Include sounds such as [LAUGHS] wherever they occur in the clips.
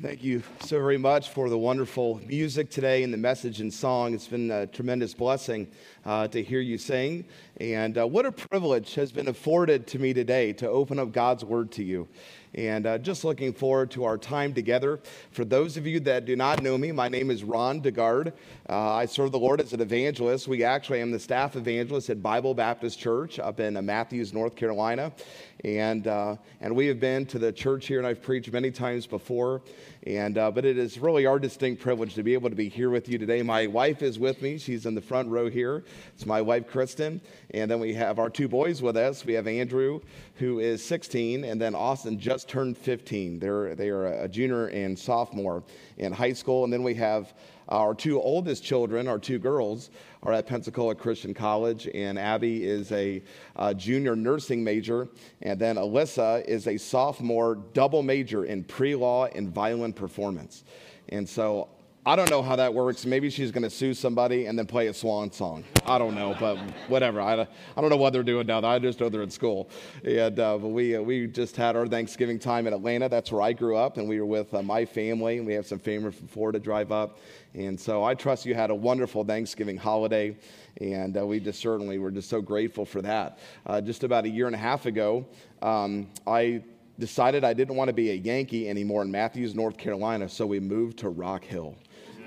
Thank you so very much for the wonderful music today and the message and song. It's been a tremendous blessing uh, to hear you sing. And uh, what a privilege has been afforded to me today to open up God's word to you. And uh, just looking forward to our time together. For those of you that do not know me, my name is Ron DeGard. Uh, I serve the Lord as an evangelist. We actually am the staff evangelist at Bible Baptist Church up in uh, Matthews, North Carolina. And, uh, and we have been to the church here, and I've preached many times before. And, uh, but it is really our distinct privilege to be able to be here with you today. My wife is with me. She's in the front row here. It's my wife, Kristen. And then we have our two boys with us. We have Andrew, who is 16, and then Austin just turned 15. They're, they are a junior and sophomore in high school. And then we have Uh, our two oldest children, our two girls, are at Pensacola Christian College, and Abby is a, a junior nursing major, and then Alyssa is a sophomore double major in pre law and violin performance. And so I don't know how that works. Maybe she's going to sue somebody and then play a swan song. I don't know, but whatever. I, I don't know what they're doing now. I just know they're in school. And uh, but we, uh, we just had our Thanksgiving time in Atlanta. That's where I grew up, and we were with uh, my family. And we have some family from Florida drive up. And so I trust you had a wonderful Thanksgiving holiday. And uh, we just certainly were just so grateful for that. Uh, just about a year and a half ago, um, I decided I didn't want to be a Yankee anymore in Matthews, North Carolina, so we moved to Rock Hill.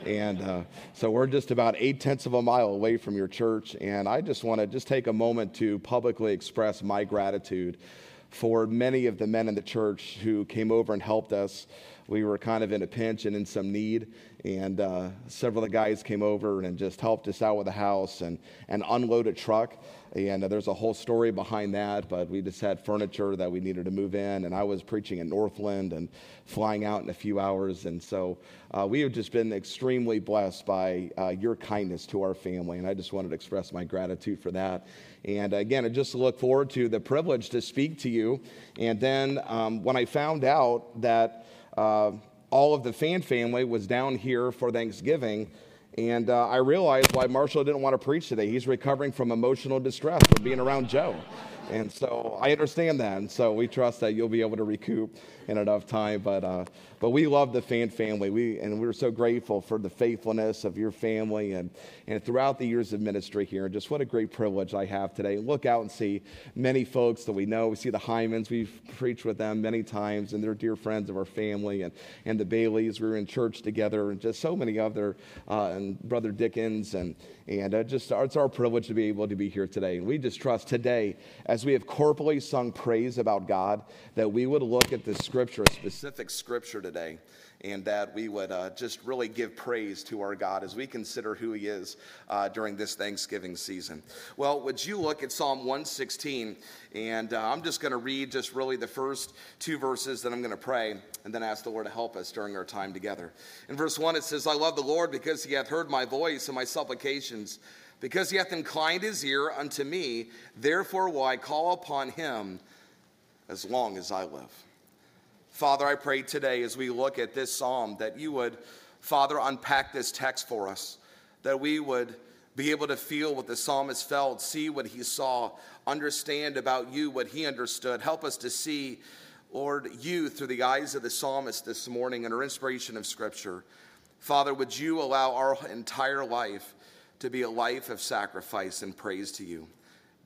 And uh, so we're just about eight tenths of a mile away from your church. And I just want to just take a moment to publicly express my gratitude for many of the men in the church who came over and helped us. We were kind of in a pinch and in some need. And uh, several of the guys came over and just helped us out with the house and, and unload a truck. And uh, there's a whole story behind that, but we just had furniture that we needed to move in. And I was preaching in Northland and flying out in a few hours. And so uh, we have just been extremely blessed by uh, your kindness to our family. And I just wanted to express my gratitude for that. And again, I just look forward to the privilege to speak to you. And then um, when I found out that uh, all of the fan family was down here for Thanksgiving, and uh, I realized why Marshall didn't want to preach today. He's recovering from emotional distress from being around Joe. And so I understand that. And so we trust that you'll be able to recoup in enough time. But, uh, but we love the fan family. We, and we're so grateful for the faithfulness of your family and, and throughout the years of ministry here. And just what a great privilege I have today. Look out and see many folks that we know. We see the Hymans. We've preached with them many times, and they're dear friends of our family. And, and the Baileys. We were in church together, and just so many other, uh, and Brother Dickens. And, and uh, just it's our privilege to be able to be here today. And we just trust today, as we have corporally sung praise about God, that we would look at the scripture, a specific scripture today, and that we would uh, just really give praise to our God as we consider who He is uh, during this Thanksgiving season. Well, would you look at Psalm 116? And uh, I'm just going to read just really the first two verses, then I'm going to pray, and then ask the Lord to help us during our time together. In verse 1, it says, I love the Lord because He hath heard my voice and my supplications. Because he hath inclined his ear unto me, therefore will I call upon him as long as I live. Father, I pray today as we look at this psalm that you would, Father, unpack this text for us, that we would be able to feel what the psalmist felt, see what he saw, understand about you what he understood. Help us to see, Lord, you through the eyes of the psalmist this morning and our inspiration of Scripture. Father, would you allow our entire life to be a life of sacrifice and praise to you?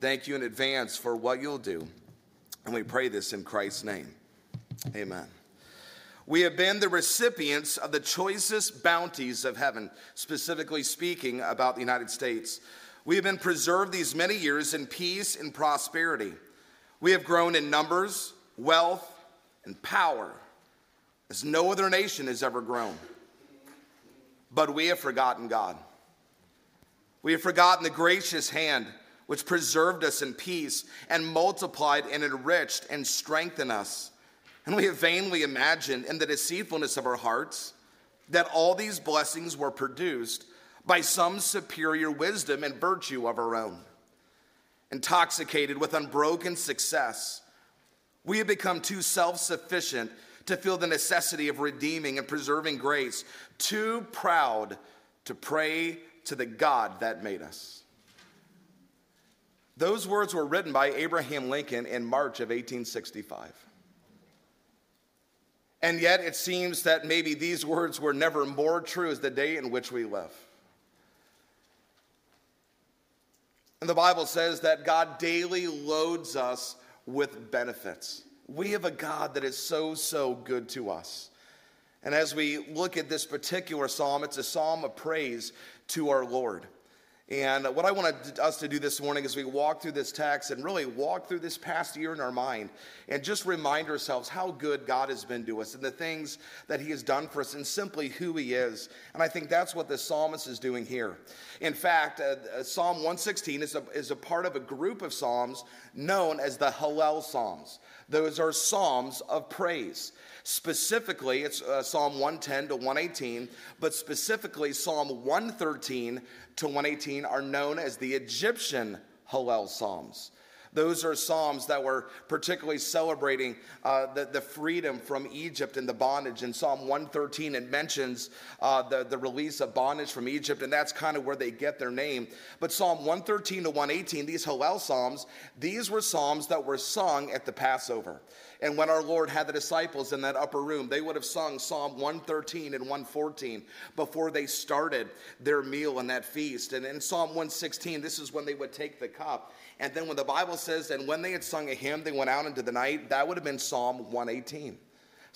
Thank you in advance for what you'll do. And we pray this in Christ's name. Amen. We have been the recipients of the choicest bounties of heaven, specifically speaking about the United States. We have been preserved these many years in peace and prosperity. We have grown in numbers, wealth, and power as no other nation has ever grown. But we have forgotten God. We have forgotten the gracious hand which preserved us in peace and multiplied and enriched and strengthened us and we have vainly imagined in the deceitfulness of our hearts that all these blessings were produced by some superior wisdom and virtue of our own. Intoxicated with unbroken success, we have become too self sufficient to feel the necessity of redeeming and preserving grace, too proud to pray to the God that made us. Those words were written by Abraham Lincoln in March of 1865. And yet it seems that maybe these words were never more true as the day in which we live. And the Bible says that God daily loads us with benefits. We have a God that is so, so good to us. And as we look at this particular psalm, it's a psalm of praise to our Lord. And what I want us to do this morning is we walk through this text and really walk through this past year in our mind and just remind ourselves how good God has been to us and the things that He has done for us and simply who He is. And I think that's what the psalmist is doing here. In fact, uh, uh Psalm 116 is a, is a part of a group of psalms known as the Hallel Psalms. Those are psalms of praise. Specifically, it's uh, Psalm 110 to 118, but specifically Psalm 113 to 118 are known as the Egyptian Hallel Psalms. Those are Psalms that were particularly celebrating uh, the, the freedom from Egypt and the bondage. In Psalm 113, it mentions uh, the, the release of bondage from Egypt, and that's kind of where they get their name. But Psalm 113 to 118, these Hallel Psalms, these were Psalms that were sung at the Passover. And when our Lord had the disciples in that upper room, they would have sung Psalm 113 and 114 before they started their meal and that feast. And in Psalm 116, this is when they would take the cup. And then when the Bible says, and when they had sung a hymn, they went out into the night, that would have been Psalm 118.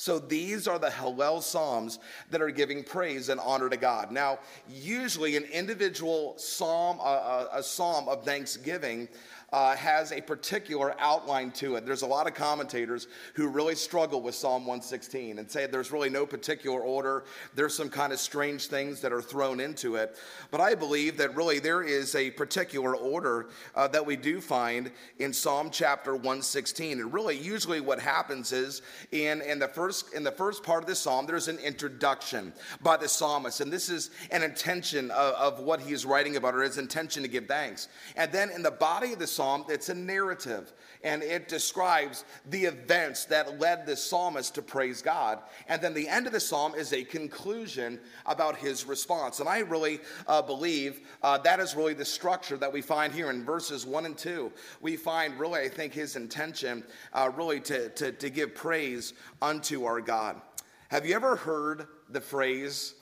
So these are the Hallel Psalms that are giving praise and honor to God. Now, usually an individual psalm, a, a psalm of thanksgiving, uh, has a particular outline to it. There's a lot of commentators who really struggle with Psalm 116 and say there's really no particular order. There's some kind of strange things that are thrown into it. But I believe that really there is a particular order uh, that we do find in Psalm chapter 116. And really, usually what happens is in, in, the, first, in the first part of the psalm, there's an introduction by the psalmist. And this is an intention of, of what he is writing about, or his intention to give thanks. And then in the body of the psalm, it's a narrative and it describes the events that led the psalmist to praise God. And then the end of the psalm is a conclusion about his response. And I really uh, believe uh, that is really the structure that we find here in verses one and two. We find really, I think, his intention uh, really to, to, to give praise unto our God. Have you ever heard the phrase,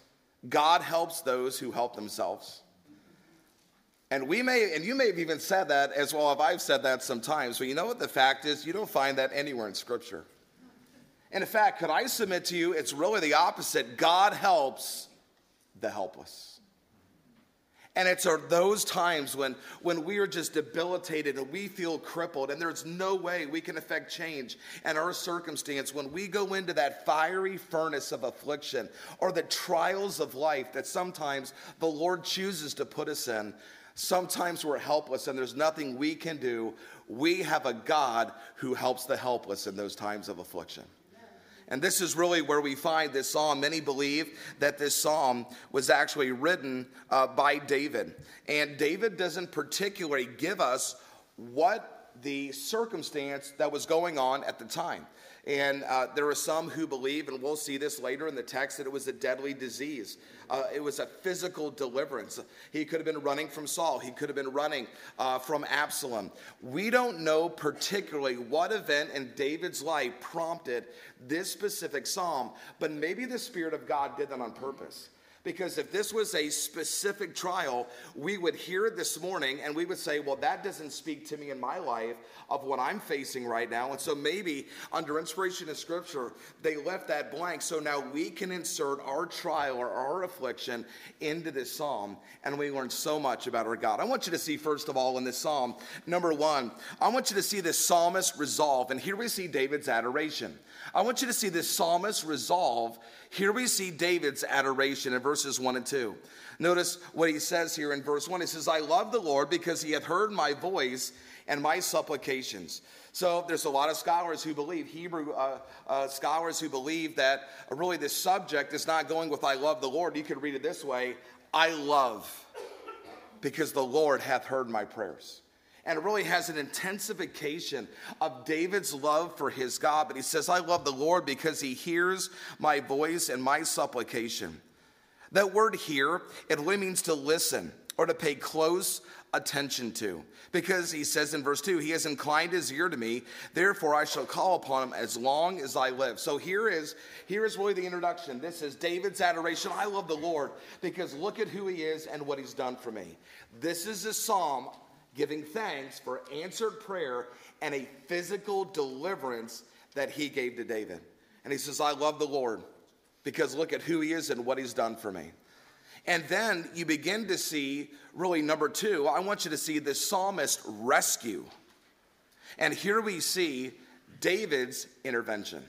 God helps those who help themselves? And we may, and you may have even said that as well if I've said that sometimes, but you know what the fact is? You don't find that anywhere in Scripture. And in fact, could I submit to you, it's really the opposite. God helps the helpless. And it's those times when, when we are just debilitated and we feel crippled and there's no way we can affect change in our circumstance when we go into that fiery furnace of affliction or the trials of life that sometimes the Lord chooses to put us in. Sometimes we're helpless and there's nothing we can do. We have a God who helps the helpless in those times of affliction. And this is really where we find this psalm. Many believe that this psalm was actually written uh, by David. And David doesn't particularly give us what the circumstance that was going on at the time. And uh, there are some who believe, and we'll see this later in the text, that it was a deadly disease. Uh, it was a physical deliverance. He could have been running from Saul, he could have been running uh, from Absalom. We don't know particularly what event in David's life prompted this specific psalm, but maybe the Spirit of God did that on purpose. Because if this was a specific trial, we would hear it this morning and we would say, well, that doesn't speak to me in my life of what I'm facing right now. And so maybe under inspiration of scripture, they left that blank. So now we can insert our trial or our affliction into this psalm and we learn so much about our God. I want you to see, first of all, in this psalm, number one, I want you to see this psalmist resolve. And here we see David's adoration. I want you to see this psalmist resolve. Here we see David's adoration in verses 1 and 2. Notice what he says here in verse 1. He says, I love the Lord because he hath heard my voice and my supplications. So there's a lot of scholars who believe, Hebrew uh, uh, scholars who believe that really this subject is not going with I love the Lord. You could read it this way I love because the Lord hath heard my prayers and it really has an intensification of David's love for his God. But he says, I love the Lord because he hears my voice and my supplication. That word here, it really means to listen or to pay close attention to. Because he says in verse 2, He has inclined his ear to me, therefore I shall call upon him as long as I live. So here is, here is really the introduction. This is David's adoration. I love the Lord because look at who he is and what he's done for me. This is a psalm giving thanks for answered prayer and a physical deliverance that he gave to David. And he says, I love the Lord because look at who he is and what he's done for me. And then you begin to see, really, number two, I want you to see the psalmist rescue. And here we see David's intervention.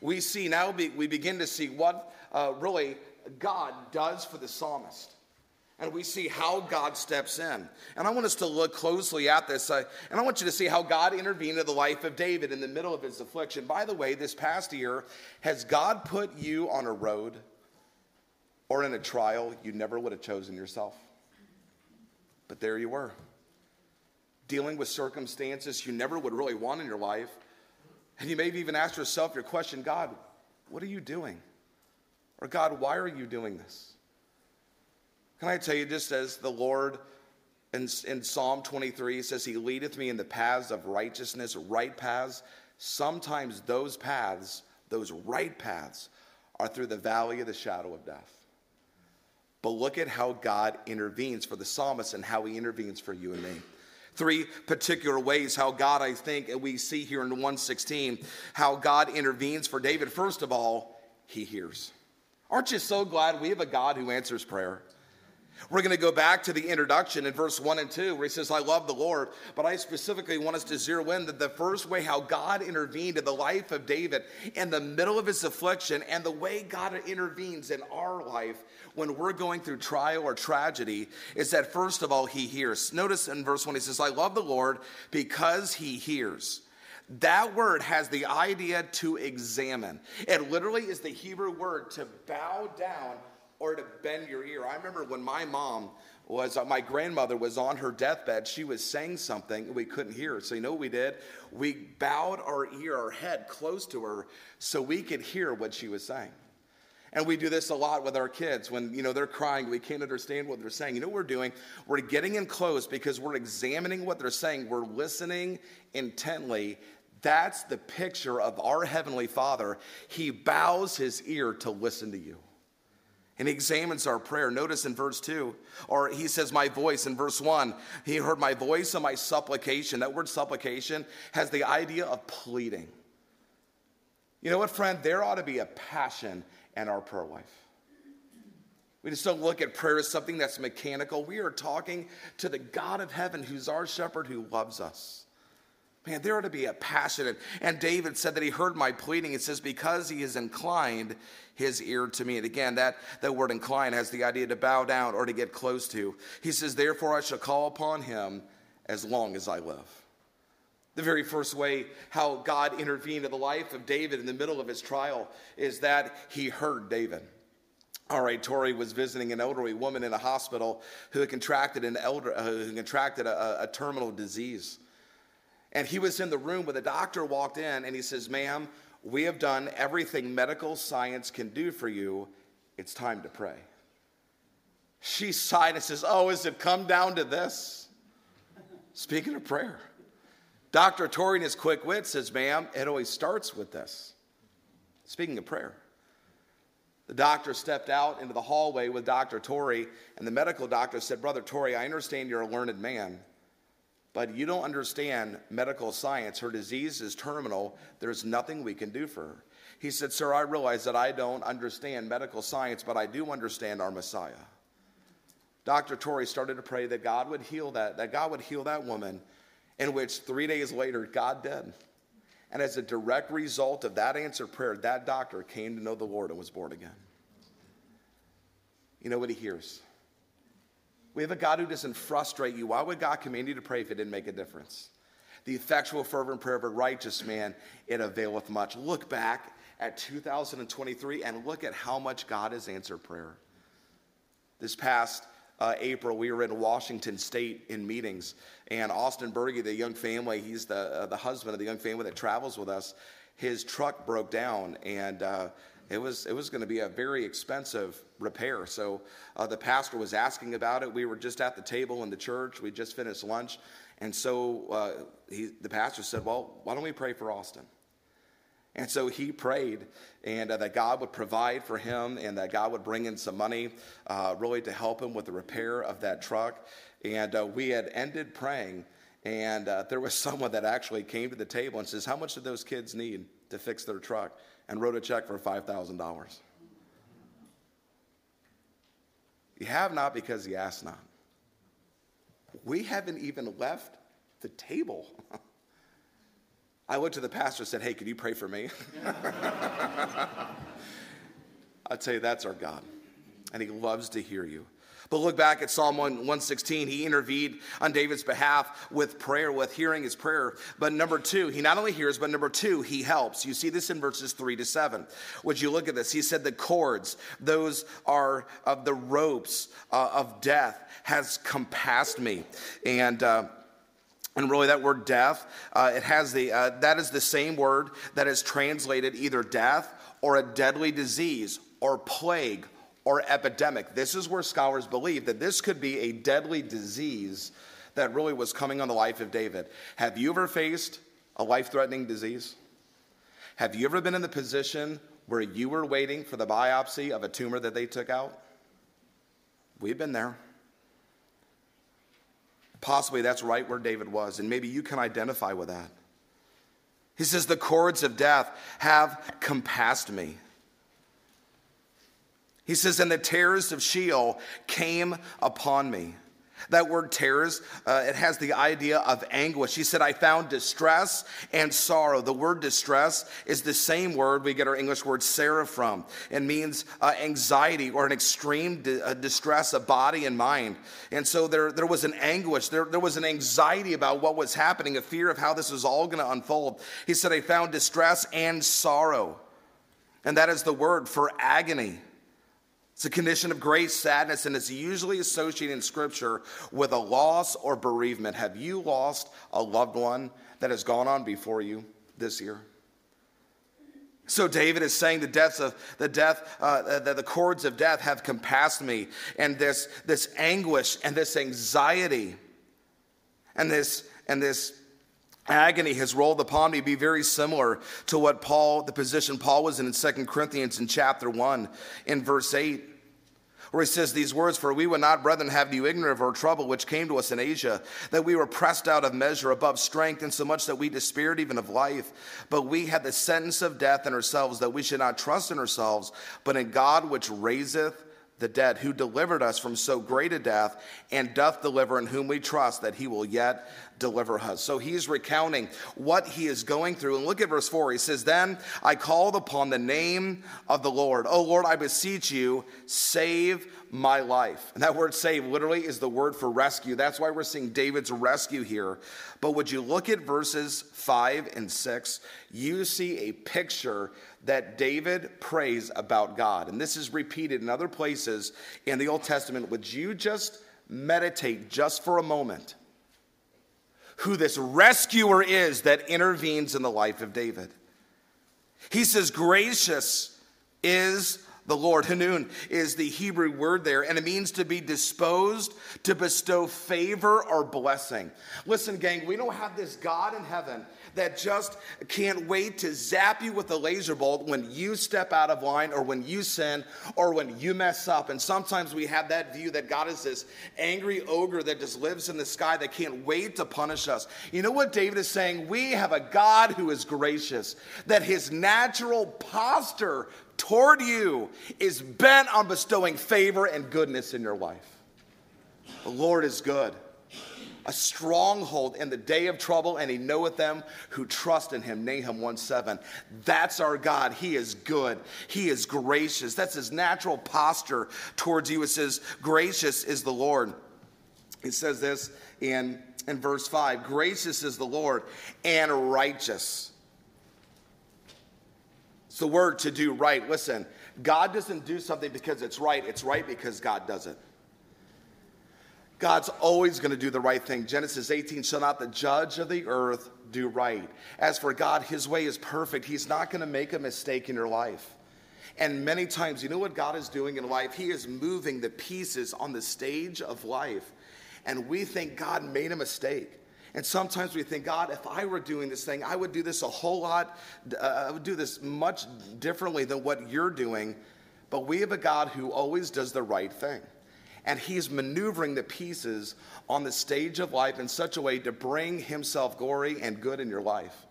We see now, we begin to see what uh, really God does for the psalmist. And we see how God steps in. And I want us to look closely at this. Uh, and I want you to see how God intervened in the life of David in the middle of his affliction. By the way, this past year, has God put you on a road or in a trial you never would have chosen yourself. But there you were, dealing with circumstances you never would really want in your life. And you may have even asked yourself your question God, what are you doing? Or God, why are you doing this? Can I tell you, just as the Lord in, in Psalm 23 says, He leadeth me in the paths of righteousness, right paths, sometimes those paths, those right paths, are through the valley of the shadow of death. But look at how God intervenes for the psalmist and how he intervenes for you and me. Three particular ways how God, I think, and we see here in 116, how God intervenes for David. First of all, he hears. Aren't you so glad we have a God who answers prayer? We're going to go back to the introduction in verse 1 and 2 where he says, I love the Lord. But I specifically want us to zero in that the first way how God intervened in the life of David in the middle of his affliction and the way God intervenes in our life when we're going through trial or tragedy is that first of all, he hears. Notice in verse 1, he says, I love the Lord because he hears. That word has the idea to examine. It literally is the Hebrew word to bow down or to bend your ear. I remember when my mom was, uh, my grandmother was on her deathbed, she was saying something, we couldn't hear. So, you know what we did? We bowed our ear, our head close to her so we could hear what she was saying. And we do this a lot with our kids when you know they're crying, we can't understand what they're saying. You know what we're doing? We're getting in close because we're examining what they're saying. We're listening intently. That's the picture of our heavenly Father. He bows his ear to listen to you and he examines our prayer. Notice in verse 2, or he says, My voice in verse 1, he heard my voice and my supplication. That word supplication has the idea of pleading. You know what, friend? There ought to be a passion in our prayer life. We just don't look at prayer as something that's mechanical. We are talking to the God of heaven who's our shepherd who loves us. Man, there ought to be a passion. And David said that he heard my pleading. It says, because he is inclined his ear to me. And again, that, that word incline has the idea to bow down or to get close to. He says, therefore I shall call upon him as long as I live. The very first way how God intervened in the life of David in the middle of his trial is that he heard David. All right, Torrey was visiting an elderly woman in a hospital who had contracted an elder, uh, who contracted a, a terminal disease. And he was in the room when the doctor walked in and he says, Ma'am, we have done everything medical science can do for you. It's time to pray. She sighed and says, Oh, has it come down to this? Speaking of prayer, Dr. Torrey, in his quick wit, says, Ma'am, it always starts with this. Speaking of prayer. The doctor stepped out into the hallway with Dr. Torrey, and the medical doctor said, Brother Torrey, I understand you're a learned man but you don't understand medical science. Her disease is terminal. There's nothing we can do for her. He said, Sir, I realize that I don't understand medical science, but I do understand our Messiah. Dr. Torrey started to pray that God would heal that, that God would heal that woman, in which three days later, God did. And as a direct result of that answered prayer, that doctor came to know the Lord and was born again. You know what he hears? We have a God who doesn't frustrate you. Why would God command you to pray if it didn't make a difference? The effectual, fervent prayer of a righteous man, it availeth much. Look back at 2023 and look at how much God has answered prayer. This past uh, April, we were in Washington State in meetings, and Austin Berge, the young family, he's the, uh, the husband of the young family that travels with us, his truck broke down, and uh, it was it was going to be a very expensive repair. So uh, the pastor was asking about it. We were just at the table in the church. We just finished lunch, and so uh, he, the pastor said, "Well, why don't we pray for Austin?" And so he prayed, and uh, that God would provide for him, and that God would bring in some money, uh, really to help him with the repair of that truck. And uh, we had ended praying, and uh, there was [LAUGHS] someone that actually came to the table and says, "How much did those kids need to fix their truck?" And wrote a check for five thousand dollars. You have not because you ask not. We haven't even left the table. [LAUGHS] I went to the pastor and said, Hey, could you pray for me? [LAUGHS] Tell you, that's our God. And he loves to hear you. But look back at Psalm 116. He intervened on David's behalf with prayer, with hearing his prayer. But number two, he not only hears, but number two, he helps. You see this in verses three to seven. Would you look at this? He said, The cords, those are of the ropes uh, of death, has compassed me. And, uh, and really, that word death, uh, it has the, uh, that is the same word that is translated either death or a deadly disease or plague or epidemic. This is where scholars believe that this could be a deadly disease that really was coming on the life of David. Have you ever faced a life threatening disease? Have you ever been in the position where you were waiting for the biopsy of a tumor that they took out? We've been there. Possibly that's right where David was, and maybe you can identify with that. He says, The cords of death have compassed me. He says, And the terrors of Sheol came upon me. That word terrors, uh, it has the idea of anguish. He said, I found distress and sorrow. The word distress is the same word we get our English word Sarah from. It means uh, anxiety or an extreme di- uh, distress of body and mind. And so there, there was an anguish, there, there was an anxiety about what was happening, a fear of how this was all going to unfold. He said, I found distress and sorrow. And that is the word for agony. It's a condition of great sadness, and it's usually associated in Scripture with a loss or bereavement. Have you lost a loved one that has gone on before you this year? So David is saying the deaths of the death, uh, the, the cords of death have compassed me, and this this anguish and this anxiety, and this and this agony has rolled upon me be very similar to what Paul, the position Paul was in in 2 Corinthians in chapter 1 in verse 8, where he says these words, For we would not, brethren, have you ignorant of our trouble which came to us in Asia, that we were pressed out of measure above strength, insomuch that we despaired even of life. But we had the sentence of death in ourselves, that we should not trust in ourselves, but in God which raiseth the dead, who delivered us from so great a death, and doth deliver, in whom we trust that he will yet deliver us. So he's recounting what he is going through. And look at verse 4. He says, Then I called upon the name of the Lord. Oh Lord, I beseech you, save my life. And that word save literally is the word for rescue. That's why we're seeing David's rescue here. But would you look at verses 5 and 6? You see a picture that David prays about God. And this is repeated in other places in the Old Testament. Would you just meditate just for a moment who this rescuer is that intervenes in the life of David? He says, Gracious is the Lord. Hanun is the Hebrew word there, and it means to be disposed to bestow favor or blessing. Listen, gang, we don't have this God in heaven that just can't wait to zap you with a laser bolt when you step out of line or when you sin or when you mess up. And sometimes we have that view that God is this angry ogre that just lives in the sky that can't wait to punish us. You know what David is saying? We have a God who is gracious, that his natural posture toward you is bent on bestowing favor and goodness in your life. The Lord is good a stronghold in the day of trouble, and he knoweth them who trust in him. Nahum 1 7. That's our God. He is good. He is gracious. That's his natural posture towards you. It says, Gracious is the Lord. He says this in, in verse 5 Gracious is the Lord and righteous. It's the word to do right. Listen, God doesn't do something because it's right, it's right because God does it. God's always going to do the right thing. Genesis 18 shall not the judge of the earth do right. As for God, his way is perfect. He's not going to make a mistake in your life. And many times, you know what God is doing in life? He is moving the pieces on the stage of life. And we think God made a mistake. And sometimes we think, God, if I were doing this thing, I would do this a whole lot, uh, I would do this much differently than what you're doing. But we have a God who always does the right thing. And he's maneuvering the pieces on the stage of life in such a way to bring himself glory and good in your life.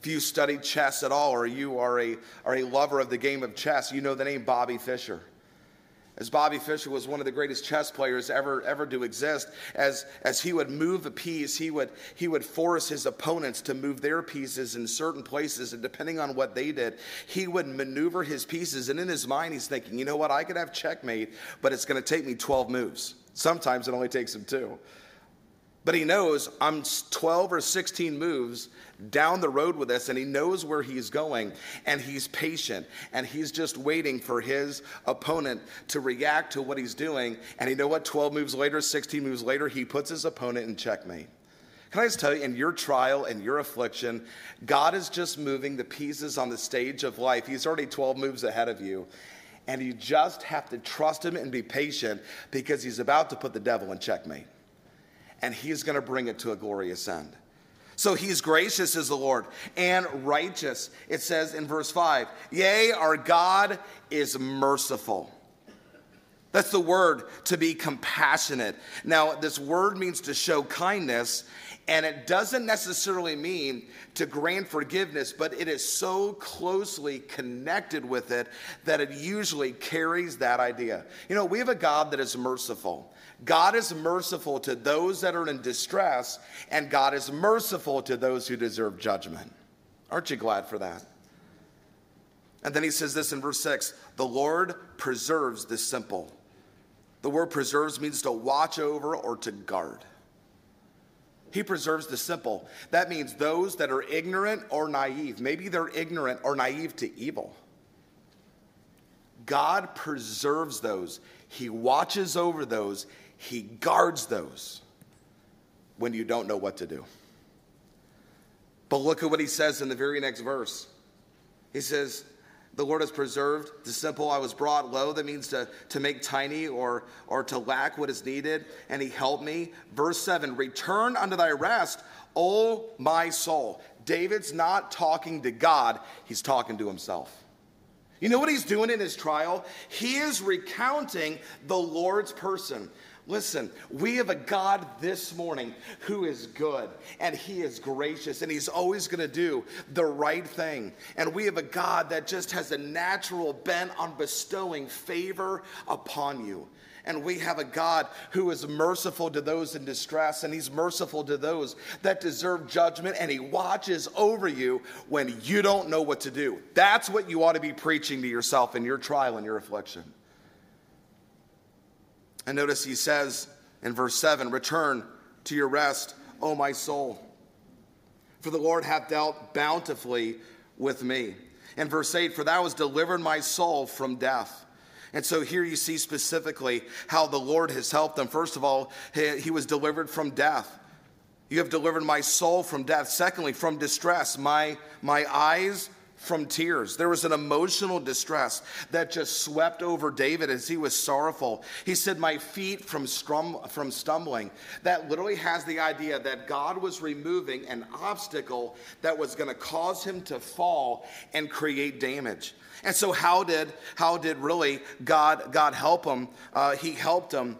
If you study chess at all, or you are a, are a lover of the game of chess, you know the name Bobby Fischer as Bobby Fischer was one of the greatest chess players ever, ever to exist, as, as he would move a piece, he would, he would force his opponents to move their pieces in certain places, and depending on what they did, he would maneuver his pieces. And in his mind, he's thinking, you know what, I could have checkmate, but it's going to take me 12 moves. Sometimes it only takes him two. But he knows I'm 12 or 16 moves down the road with us, and he knows where he's going, and he's patient, and he's just waiting for his opponent to react to what he's doing. And you know what? 12 moves later, 16 moves later, he puts his opponent in checkmate. Can I just tell you, in your trial and your affliction, God is just moving the pieces on the stage of life. He's already 12 moves ahead of you. And you just have to trust him and be patient because he's about to put the devil in checkmate and he's going to bring it to a glorious end. So he's gracious is the Lord and righteous. It says in verse 5, Yea, our God is merciful. That's the word to be compassionate. Now, this word means to show kindness, and it doesn't necessarily mean to grant forgiveness, but it is so closely connected with it that it usually carries that idea. You know, we have a God that is merciful. God is merciful to those that are in distress, and God is merciful to those who deserve judgment. Aren't you glad for that? And then he says this in verse 6 The Lord preserves the simple. The word preserves means to watch over or to guard. He preserves the simple. That means those that are ignorant or naive. Maybe they're ignorant or naive to evil. God preserves those, He watches over those, he guards those when you don't know what to do. But look at what he says in the very next verse. He says, The Lord has preserved the simple. I was brought low. That means to, to make tiny or, or to lack what is needed. And he helped me. Verse 7 Return unto thy rest, O my soul. David's not talking to God, he's talking to himself. You know what he's doing in his trial? He is recounting the Lord's person. Listen, we have a God this morning who is good and he is gracious and he's always going to do the right thing. And we have a God that just has a natural bent on bestowing favor upon you. And we have a God who is merciful to those in distress, and He's merciful to those that deserve judgment, and He watches over you when you don't know what to do. That's what you ought to be preaching to yourself in your trial and your affliction. And notice he says in verse 7 Return to your rest, O my soul. For the Lord hath dealt bountifully with me. In verse 8, For thou hast delivered my soul from death. And so here you see specifically how the Lord has helped them. First of all, he was delivered from death. You have delivered my soul from death. Secondly, from distress. My, my eyes from tears. There was an emotional distress that just swept over David as he was sorrowful. He said, My feet from, strum- from stumbling. That literally has the idea that God was removing an obstacle that was going to cause him to fall and create damage. And so, how did, how did really God, God help him? Uh, he helped him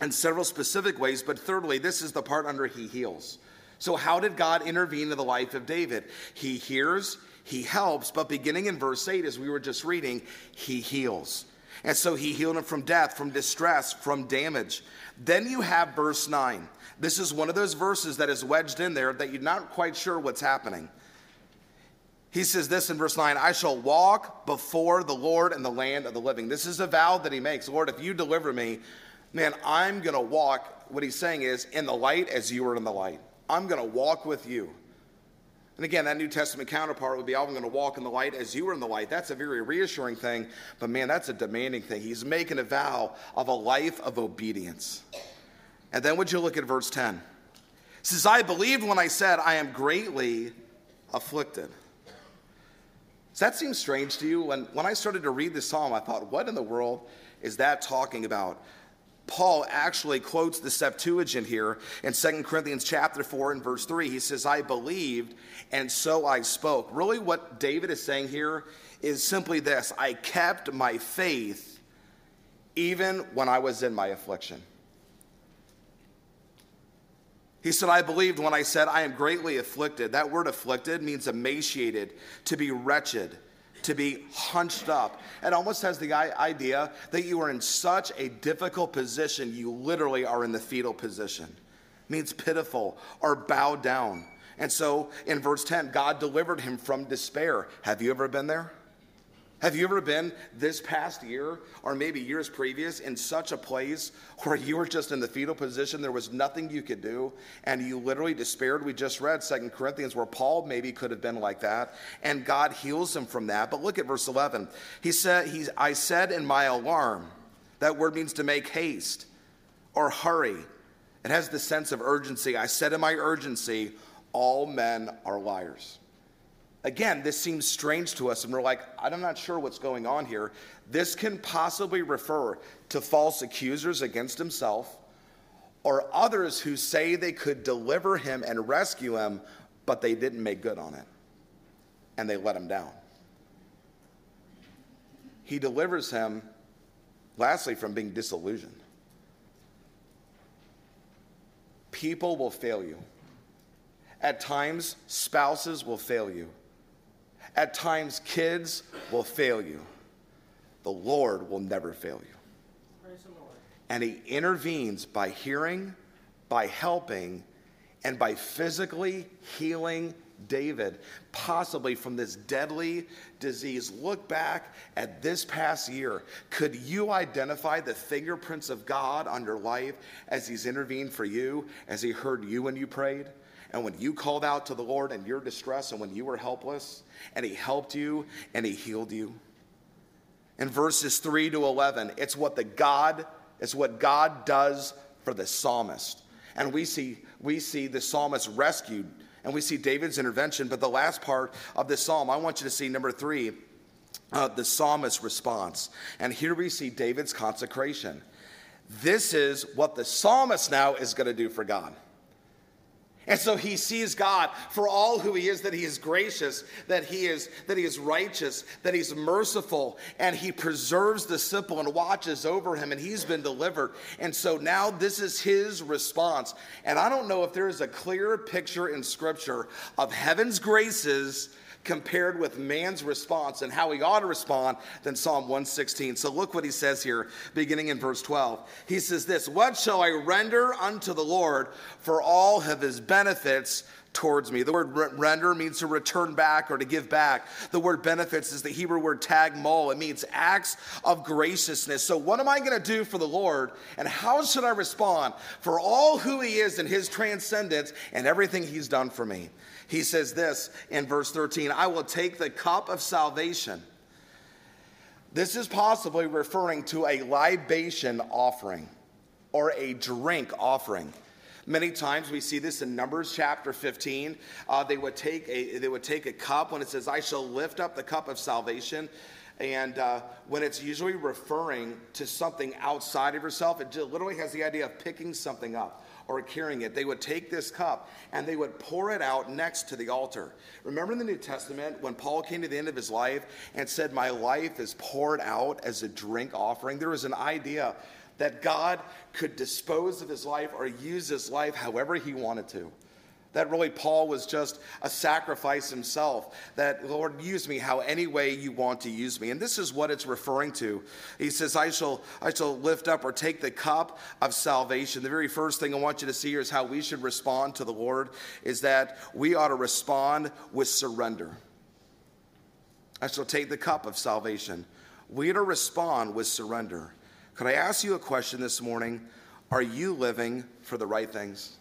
in several specific ways, but thirdly, this is the part under he heals. So, how did God intervene in the life of David? He hears, he helps, but beginning in verse 8, as we were just reading, he heals. And so he healed him from death, from distress, from damage. Then you have verse 9. This is one of those verses that is wedged in there that you're not quite sure what's happening. He says this in verse 9 I shall walk before the Lord in the land of the living. This is a vow that he makes. Lord, if you deliver me, man, I'm going to walk. What he's saying is, in the light as you are in the light. I'm going to walk with you. And again, that New Testament counterpart would be, I'm going to walk in the light as you are in the light. That's a very reassuring thing, but man, that's a demanding thing. He's making a vow of a life of obedience. And then would you look at verse 10? It says, I believed when I said, I am greatly afflicted. Does that seem strange to you? When, when I started to read this psalm, I thought, what in the world is that talking about? Paul actually quotes the Septuagint here in 2 Corinthians chapter 4 and verse 3. He says, I believed and so I spoke. Really, what David is saying here is simply this I kept my faith even when I was in my affliction. He said, I believed when I said, I am greatly afflicted. That word afflicted means emaciated, to be wretched, to be hunched up. It almost has the idea that you are in such a difficult position, you literally are in the fetal position. It means pitiful or bowed down. And so in verse 10, God delivered him from despair. Have you ever been there? Have you ever been this past year or maybe years previous in such a place where you were just in the fetal position? There was nothing you could do and you literally despaired. We just read Second Corinthians where Paul maybe could have been like that and God heals him from that. But look at verse 11. He said, he, I said in my alarm, that word means to make haste or hurry. It has the sense of urgency. I said in my urgency, all men are liars. Again, this seems strange to us, and we're like, I'm not sure what's going on here. This can possibly refer to false accusers against himself or others who say they could deliver him and rescue him, but they didn't make good on it and they let him down. He delivers him, lastly, from being disillusioned. People will fail you. At times, spouses will fail you. At times, kids will fail you. The Lord will never fail you. And He intervenes by hearing, by helping, and by physically healing David, possibly from this deadly disease. Look back at this past year. Could you identify the fingerprints of God on your life as He's intervened for you, as He heard you when you prayed? And when you called out to the Lord in your distress and when you were helpless, and He helped you and He healed you. In verses 3 to 11, it's what the God, it's what God does for the psalmist. And we see, we see the psalmist rescued, and we see David's intervention. But the last part of this psalm, I want you to see number three, uh, the psalmist's response. And here we see David's consecration. This is what the psalmist now is going to do for God. And so he sees God for all who he is, that he is gracious, that he is, that he is righteous, that he's merciful, and he preserves the simple and watches over him, and he's been delivered. And so now this is his response. And I don't know if there is a clearer picture in scripture of heaven's graces compared with man's response and how he ought to respond than Psalm 116. So look what he says here, beginning in verse 12. He says this What shall I render unto the Lord for all of his benefits? towards me. The word render means to return back or to give back. The word benefits is the Hebrew word tagmol. It means acts of graciousness. So, what am I going to do for the Lord, and how should I respond for all who He is and His transcendence and everything He's done for me? He says this in verse 13 I will take the cup of salvation. This is possibly referring to a libation offering or a drink offering. Many times we see this in Numbers chapter 15. Uh, they, would take a, they would take a cup when it says, I shall lift up the cup of salvation. And uh, when it's usually referring to something outside of yourself, it literally has the idea of picking something up or carrying it. They would take this cup and they would pour it out next to the altar. Remember in the New Testament when Paul came to the end of his life and said, My life is poured out as a drink offering? There was an idea that God could dispose of his life or use his life however he wanted to. That really Paul was just a sacrifice himself. That, Lord, use me how any way you want to use me. And this is what it's referring to. He says, I shall, I shall lift up or take the cup of salvation. The very first thing I want you to see here is how we should respond to the Lord is that we ought to respond with surrender. I shall take the cup of salvation. We ought to respond with surrender. Could I ask you a question this morning? Are you living for the right things?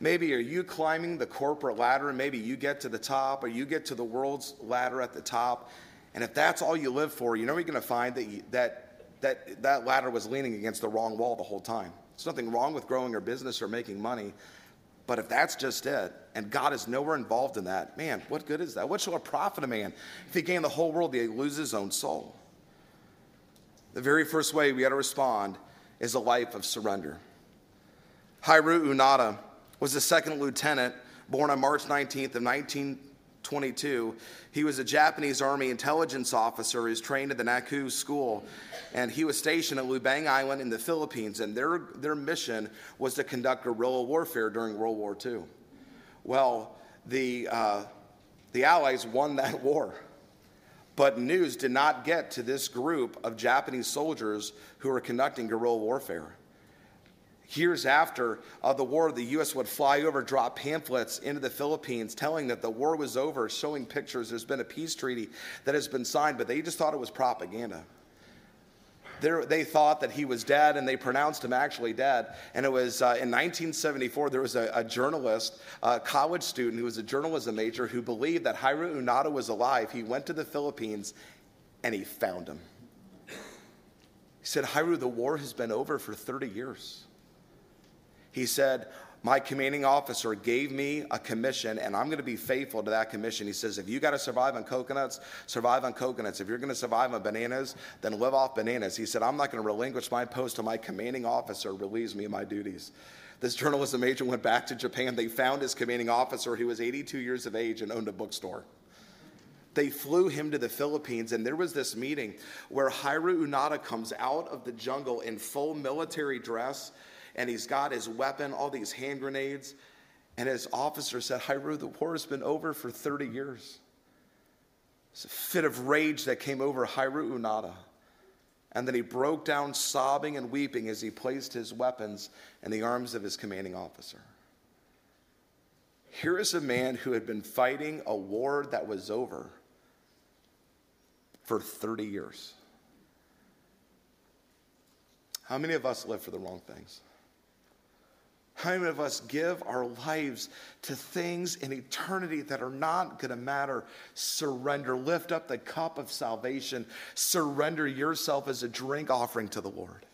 Maybe are you climbing the corporate ladder and maybe you get to the top or you get to the world's ladder at the top. And if that's all you live for, you know you're going to find that, you, that, that that ladder was leaning against the wrong wall the whole time. There's nothing wrong with growing your business or making money. But if that's just it, and God is nowhere involved in that, man, what good is that? What shall it profit a man if he gain the whole world, yet he loses his own soul? The very first way we got to respond is a life of surrender. Hiroo Onoda was a second lieutenant born on March 19th of 1922. He was a Japanese Army intelligence officer who was trained at the Naku School, and he was stationed at Lubang Island in the Philippines, and their, their mission was to conduct guerrilla warfare during World War II. Well, the, uh, the Allies won [LAUGHS] that war. But news did not get to this group of Japanese soldiers who were conducting guerrilla warfare. Years after uh, the war, the U.S. would fly over, drop pamphlets into the Philippines telling that the war was over, showing pictures. There's been a peace treaty that has been signed, but they just thought it was propaganda. They're, they thought that he was dead, and they pronounced him actually dead. And it was uh, in 1974, there was a, a journalist, a college student who was a journalism major, who believed that Hiroo Onoda was alive. He went to the Philippines and he found him. He said, Hiroo, the war has been over for 30 years. He said, My commanding officer gave me a commission, and I'm going to be faithful to that commission. He says, If you got to survive on coconuts, survive on coconuts. If you're going to survive on bananas, then live off bananas. He said, I'm not going to relinquish my post to my commanding officer relieves me of my duties. This journalism major went back to Japan. They found his commanding officer, who was 82 years of age and owned a bookstore they flew him to the Philippines, and there was this meeting where Hiroo Onoda comes out of the jungle in full military dress and he's got his weapon, all these hand grenades. And his officer said, Hiroo, the war has been over for 30 years. It's a fit of rage that came over Hiroo Onoda. And then he broke down sobbing and weeping as he placed his weapons in the arms of his commanding officer. Here is a man who had been fighting a war that was over for 30 years. How many of us live for the wrong things? How many of us give our lives to things in eternity that are not going to matter? Surrender. Lift up the cup of salvation. Surrender yourself as a drink offering to the Lord.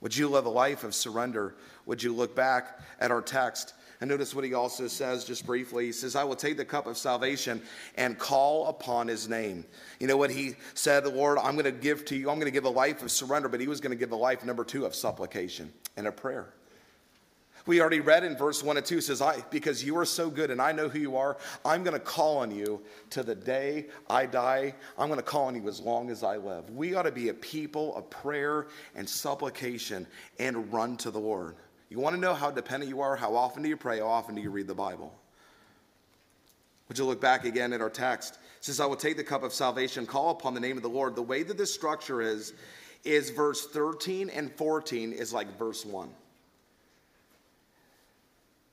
Would you live a life of surrender? Would you look back at our text and notice what he also says just briefly. He says, I will take the cup of salvation and call upon his name. You know what he said, Lord, I'm going to give to you, I'm going to give a life of surrender, but he was going to give a life, number two, of supplication and a prayer. We already read in verse 1 and 2 says, I, Because you are so good and I know who you are, I'm going to call on you to the day I die. I'm going to call on you as long as I live. We ought to be a people of prayer and supplication and run to the Lord. You want to know how dependent you are? How often do you pray? How often do you read the Bible? Would you look back again at our text? It says, I will take the cup of salvation, call upon the name of the Lord. The way that this structure is, is verse 13 and 14 is like verse 1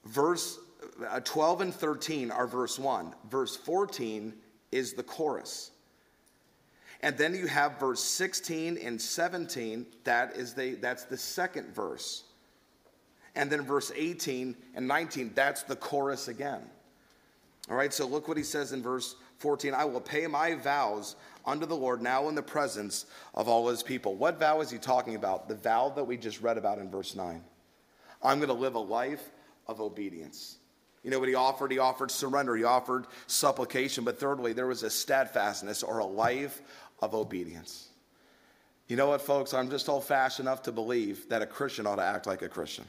verse uh, 12 and 13 are verse 1. Verse 14 is the chorus. And then you have verse 16 and 17, that is the, that's the second verse. And then verse 18 and 19, that's the chorus again. All right, so look what he says in verse 14 I will pay my vows unto the Lord now in the presence of all his people. What vow is he talking about? The vow that we just read about in verse 9. I'm going to live a life of obedience. You know what he offered? He offered surrender, he offered supplication, but thirdly, there was a steadfastness or a life of obedience. You know what, folks? I'm just old fashioned enough to believe that a Christian ought to act like a Christian.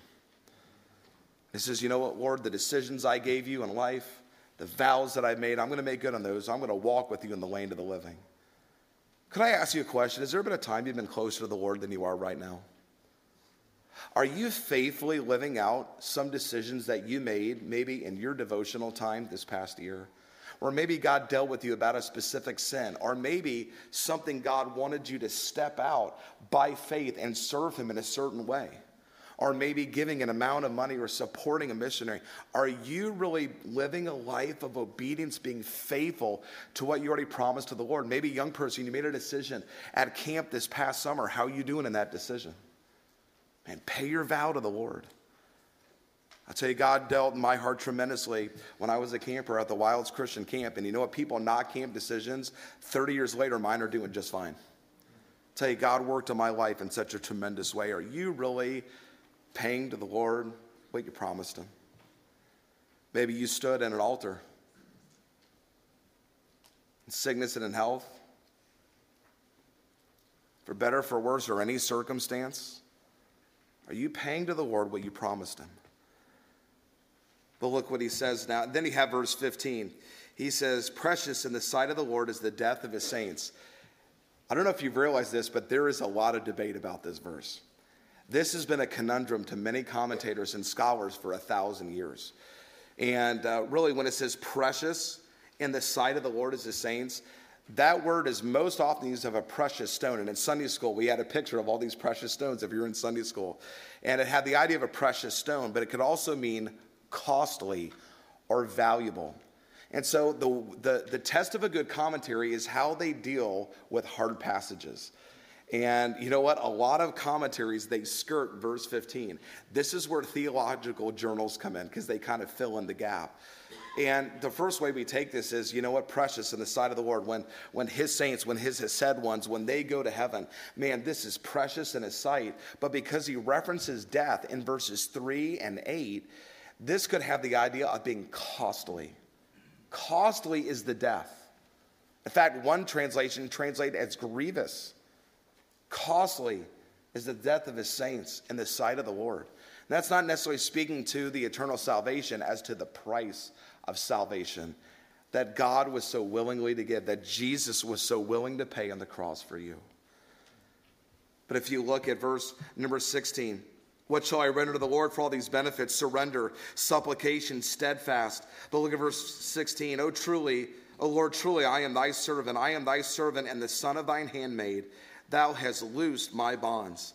He says, You know what, Lord, the decisions I gave you in life, the vows that I made, I'm going to make good on those. I'm going to walk with you in the land of the living. Could I ask you a question? Has there been a time you've been closer to the Lord than you are right now? Are you faithfully living out some decisions that you made maybe in your devotional time this past year? Or maybe God dealt with you about a specific sin, or maybe something God wanted you to step out by faith and serve Him in a certain way, or maybe giving an amount of money or supporting a missionary. Are you really living a life of obedience, being faithful to what you already promised to the Lord? Maybe, young person, you made a decision at camp this past summer. How are you doing in that decision? And pay your vow to the Lord. I tell you, God dealt in my heart tremendously when I was a camper at the Wilds Christian Camp. And you know what? People not camp decisions, 30 years later, mine are doing just fine. I tell you, God worked in my life in such a tremendous way. Are you really paying to the Lord what you promised Him? Maybe you stood at an altar in sickness and in health, for better, for worse, or any circumstance. Are you paying to the Lord what you promised him? But look what he says now. Then you have verse 15. He says, Precious in the sight of the Lord is the death of his saints. I don't know if you've realized this, but there is a lot of debate about this verse. This has been a conundrum to many commentators and scholars for a thousand years. And uh, really, when it says precious in the sight of the Lord is the saints, that word is most often used of a precious stone. And in Sunday school, we had a picture of all these precious stones if you're in Sunday school. And it had the idea of a precious stone, but it could also mean costly or valuable. And so the, the, the test of a good commentary is how they deal with hard passages. And you know what? A lot of commentaries, they skirt verse 15. This is where theological journals come in because they kind of fill in the gap. And the first way we take this is, you know what, precious in the sight of the Lord, when, when his saints, when his said ones, when they go to heaven, man, this is precious in his sight. But because he references death in verses 3 and 8, this could have the idea of being costly. Costly is the death. In fact, one translation translated as grievous. Costly is the death of his saints in the sight of the Lord. And that's not necessarily speaking to the eternal salvation as to the price of salvation that God was so willingly to give, that Jesus was so willing to pay on the cross for you. But if you look at verse number 16, what shall I render to the Lord for all these benefits? Surrender, supplication, steadfast. But look at verse 16. Oh, truly, O Lord, truly, I am thy servant. I am thy servant and the son of thine handmaid. Thou hast loosed my bonds.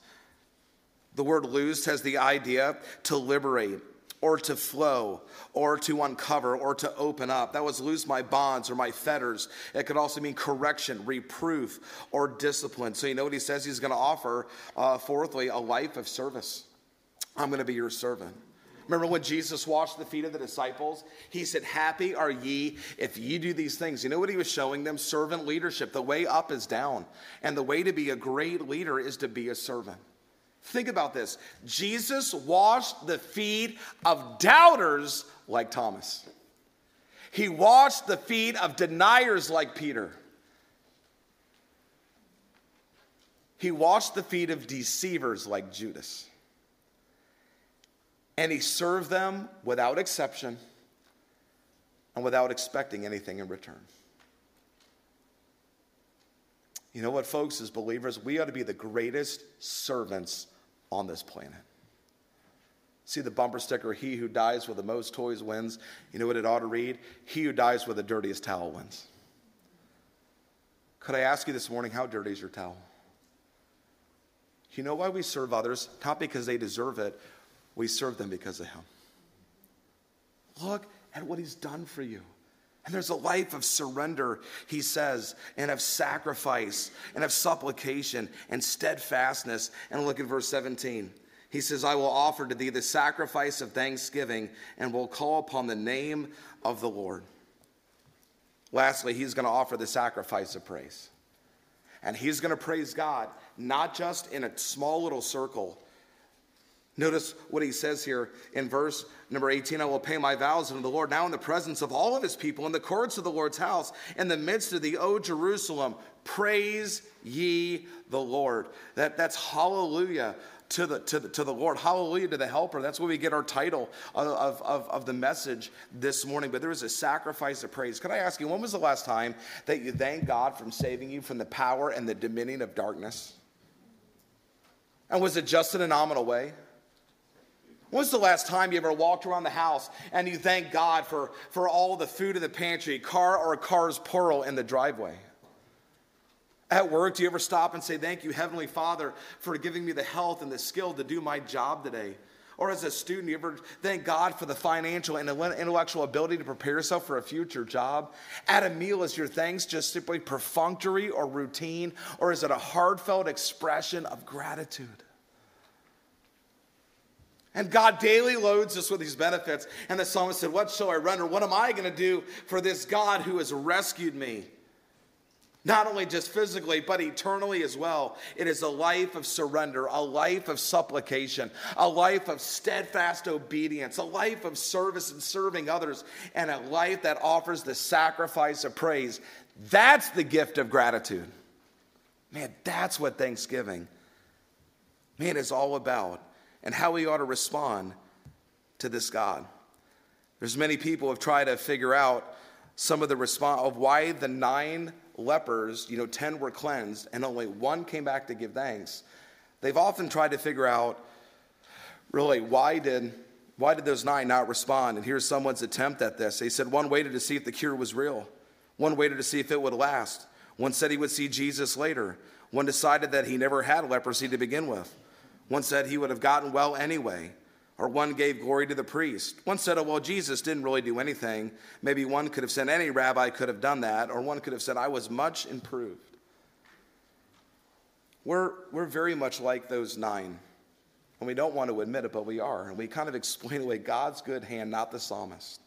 The word loosed has the idea to liberate or to flow or to uncover or to open up. That was loose my bonds or my fetters. It could also mean correction, reproof, or discipline. So, you know what he says? He's going to offer, uh, fourthly, a life of service. I'm going to be your servant. Remember when Jesus washed the feet of the disciples? He said, Happy are ye if ye do these things. You know what he was showing them? Servant leadership. The way up is down. And the way to be a great leader is to be a servant. Think about this Jesus washed the feet of doubters like Thomas, he washed the feet of deniers like Peter. He washed the feet of deceivers like Judas and he served them without exception and without expecting anything in return. You know what, folks, as believers, we ought to be the greatest servants on this planet. See the bumper sticker, he who dies with the most toys wins. You know what it ought to read? He who dies with the dirtiest towel wins. Could I ask you this morning, how dirty is your towel? You know why we serve others? Not because they deserve it, we serve them because of him. Look at what he's done for you. And there's a life of surrender, he says, and of sacrifice, and of supplication, and steadfastness. And look at verse 17. He says, I will offer to thee the sacrifice of thanksgiving, and will call upon the name of the Lord. Lastly, he's going to offer the sacrifice of praise. And he's going to praise God, not just in a small little circle, Notice what he says here in verse number 18 I will pay my vows unto the Lord now in the presence of all of his people, in the courts of the Lord's house, in the midst of the O Jerusalem. Praise ye the Lord. That, that's hallelujah to the, to, the, to the Lord. Hallelujah to the helper. That's where we get our title of, of, of the message this morning. But there is a sacrifice of praise. Can I ask you, when was the last time that you thanked God from saving you from the power and the dominion of darkness? And was it just in a nominal way? When's the last time you ever walked around the house and you thank God for, for all the food in the pantry, car or car's plural in the driveway? At work, do you ever stop and say, Thank you, Heavenly Father, for giving me the health and the skill to do my job today? Or as a student, you ever thank God for the financial and intellectual ability to prepare yourself for a future job? At a meal, is your thanks just simply perfunctory or routine, or is it a heartfelt expression of gratitude? And God daily loads us with these benefits. And the psalmist said, What shall I render? What am I going to do for this God who has rescued me? not only just physically, but eternally as well. It is a life of surrender, a life of supplication, a life of steadfast obedience, a life of service and serving others, and a life that offers the sacrifice of praise. That's the gift of gratitude. Man, that's what Thanksgiving, man, is all about, and how we ought to respond to this God. There's many people have tried to figure out some of the response of why the nine lepers, you know, 10 were cleansed and only one came back to give thanks. They've often tried to figure out really why did why did those nine not respond? And here's someone's attempt at this. They said one waited to see if the cure was real. One waited to see if it would last. One said he would see Jesus later. One decided that he never had leprosy to begin with. One said he would have gotten well anyway. Or one gave glory to the priest. One said, oh, well, Jesus didn't really do anything. Maybe one could have said, any rabbi could have done that. Or one could have said, I was much improved. We're, we're very much like those nine. And we don't want to admit it, but we are. And we kind of [LAUGHS] explain away God's good hand, not the psalmist.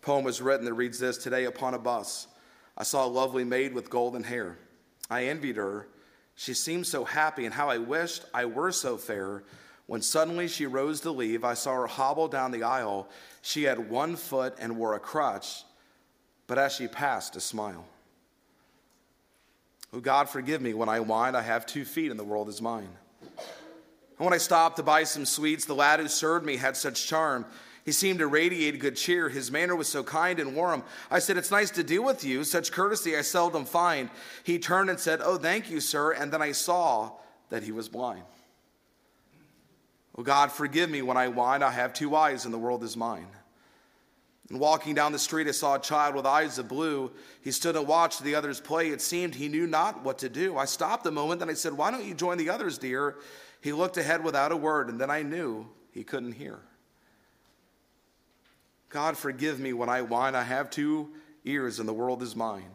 Poem was written that reads this Today upon a bus, I saw a lovely maid with golden hair. I envied her she seemed so happy, and how I wished I were so fair. When suddenly she rose to leave, I saw her hobble down the aisle. She had one foot and wore a crutch, but as she passed, a smile. Oh, God, forgive me when I whine. I have two feet, and the world is mine. And when I stopped to buy some sweets, the lad who served me had such charm. He seemed to radiate good cheer. His manner was so kind and warm. I said, It's nice to deal with you. Such courtesy I seldom find. He turned and said, Oh, thank you, sir. And then I saw that he was blind. Oh, God, forgive me when I whine. I have two eyes, and the world is mine. And walking down the street, I saw a child with eyes of blue. He stood and watched the others play. It seemed he knew not what to do. I stopped a moment, then I said, Why don't you join the others, dear? He looked ahead without a word, and then I knew he couldn't hear. God, forgive me when I whine. I have two ears and the world is mine.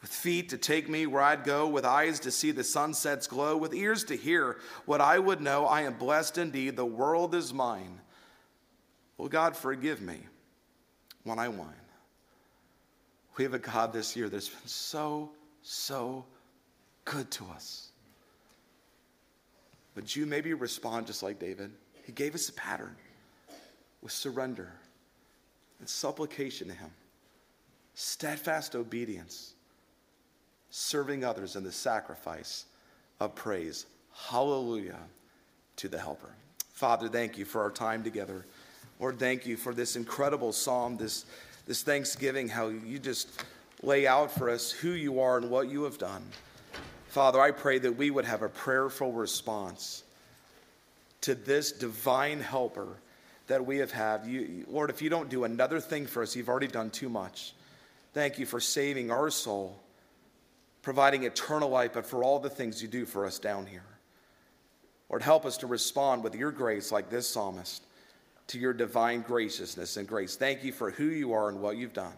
With feet to take me where I'd go, with eyes to see the sunset's glow, with ears to hear what I would know, I am blessed indeed. The world is mine. Well, God, forgive me when I whine. We have a God this year that's been so, so good to us. But you maybe respond just like David. He gave us a pattern with surrender and supplication to Him, steadfast obedience, serving others in the sacrifice of praise. Hallelujah to the Helper. Father, thank you for our time together. Lord, thank you for this incredible psalm, this, this Thanksgiving, how you just lay out for us who you are and what you have done. Father, I pray that we would have a prayerful response to this divine helper that we have had. You, Lord, if you don't do another thing for us, you've already done too much. Thank you for saving our soul, providing eternal life, but for all the things you do for us down here. Lord, help us to respond with your grace, like this psalmist, to your divine graciousness and grace. Thank you for who you are and what you've done.